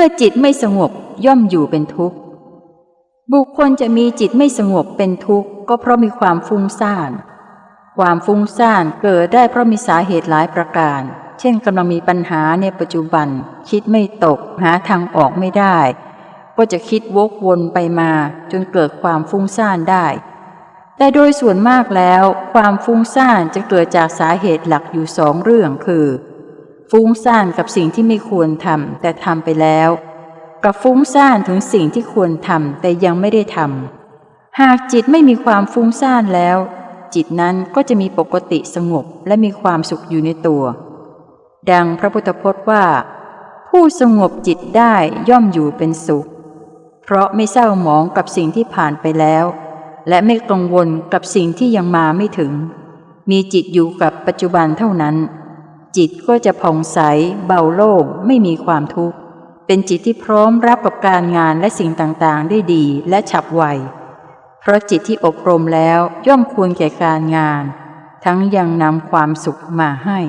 มื่อจิตไม่สงบย่อมอยู่เป็นทุกข์ บุคคลจะมีจิตไม่สงบเป็นทุกข์ก็เพราะมีความฟุ้งซ่าน ความฟุ้งซ่านเกิดได้เพราะมีสาเหตุหลายประการ เช่นกำลังมีปัญหาในปัจจุบัน คิดไม่ตก หาทางออกไม่ได้ ก็จะคิดวกวนไปมาจนเกิดความฟุ้งซ่านได้ แต่โดยส่วนมากแล้ว ความฟุ้งซ่านจะเกิดจากสาเหตุหลักอยู่สองเรื่องคือ ฟุ้งซ่านกับสิ่งที่ไม่ควรทำแต่ทำไปแล้ว กับฟุ้งซ่านถึงสิ่งที่ควรทำแต่ยังไม่ได้ทำหากจิตไม่มีความฟุ้งซ่านแล้ว จิตนั้นก็จะมีปกติสงบและมีความสุขอยู่ในตัว ดังพระพุทธพจน์ว่า ผู้สงบจิตได้ย่อมอยู่เป็นสุข เพราะไม่เศร้าหมองกับสิ่งที่ผ่านไปแล้ว และไม่กังวลกับสิ่งที่ยังมาไม่ถึง มีจิตอยู่กับปัจจุบันเท่านั้น จิตก็จะผ่องใส เบาโล่งไม่มีความทุกข์ เป็นจิตที่พร้อมรับกับการงานและสิ่งต่างๆ ได้ดีและฉับไว เพราะจิตที่อบรมแล้วย่อมควรแก่การงาน ทั้งยังนำความสุขมาให้